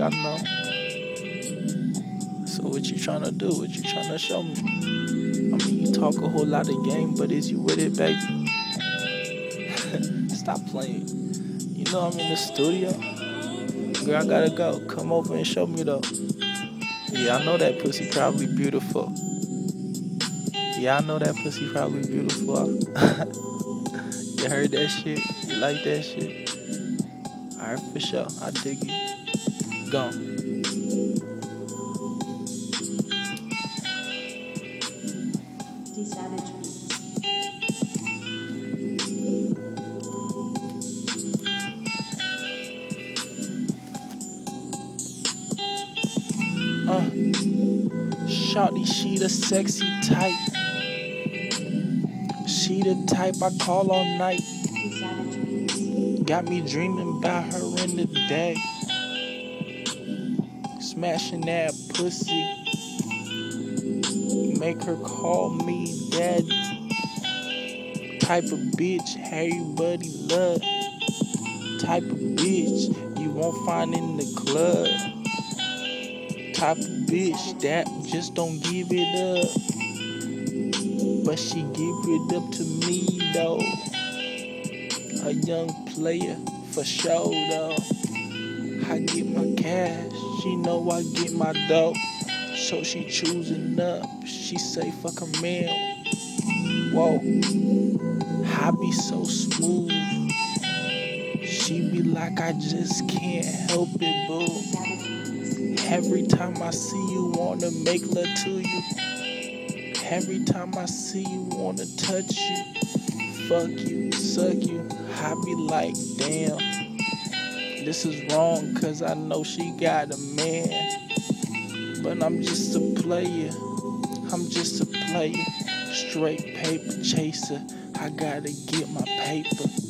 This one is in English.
I know. So what you trying to do? What you trying to show me? I mean, you talk a whole lot of game, but is you with it, baby? Stop playing. You know I'm in the studio. Girl, I gotta go. Come over and show me though. Yeah, I know that pussy probably beautiful. Yeah, I know that pussy probably beautiful. you heard that shit? You like that shit? Alright, for sure. I dig it. Gone. Uh, Shawty, she the sexy type. She the type I call all night. Got me dreaming about her in the day. Smashing that pussy. Make her call me daddy. Type of bitch everybody love. Type of bitch you won't find in the club. Type of bitch that just don't give it up. But she give it up to me though a young player for sure though. I get my cash, she know I get my dough. So she choosing up, she say fuck a man. Whoa, I be so smooth. She be like I just can't help it, boo. Every time I see you, wanna make love to you. Every time I see you, wanna touch you. Fuck you, suck you. I be like, damn, this is wrong, cause I know she got a man. But I'm just a player, I'm just a player. Straight paper chaser, I gotta get my paper.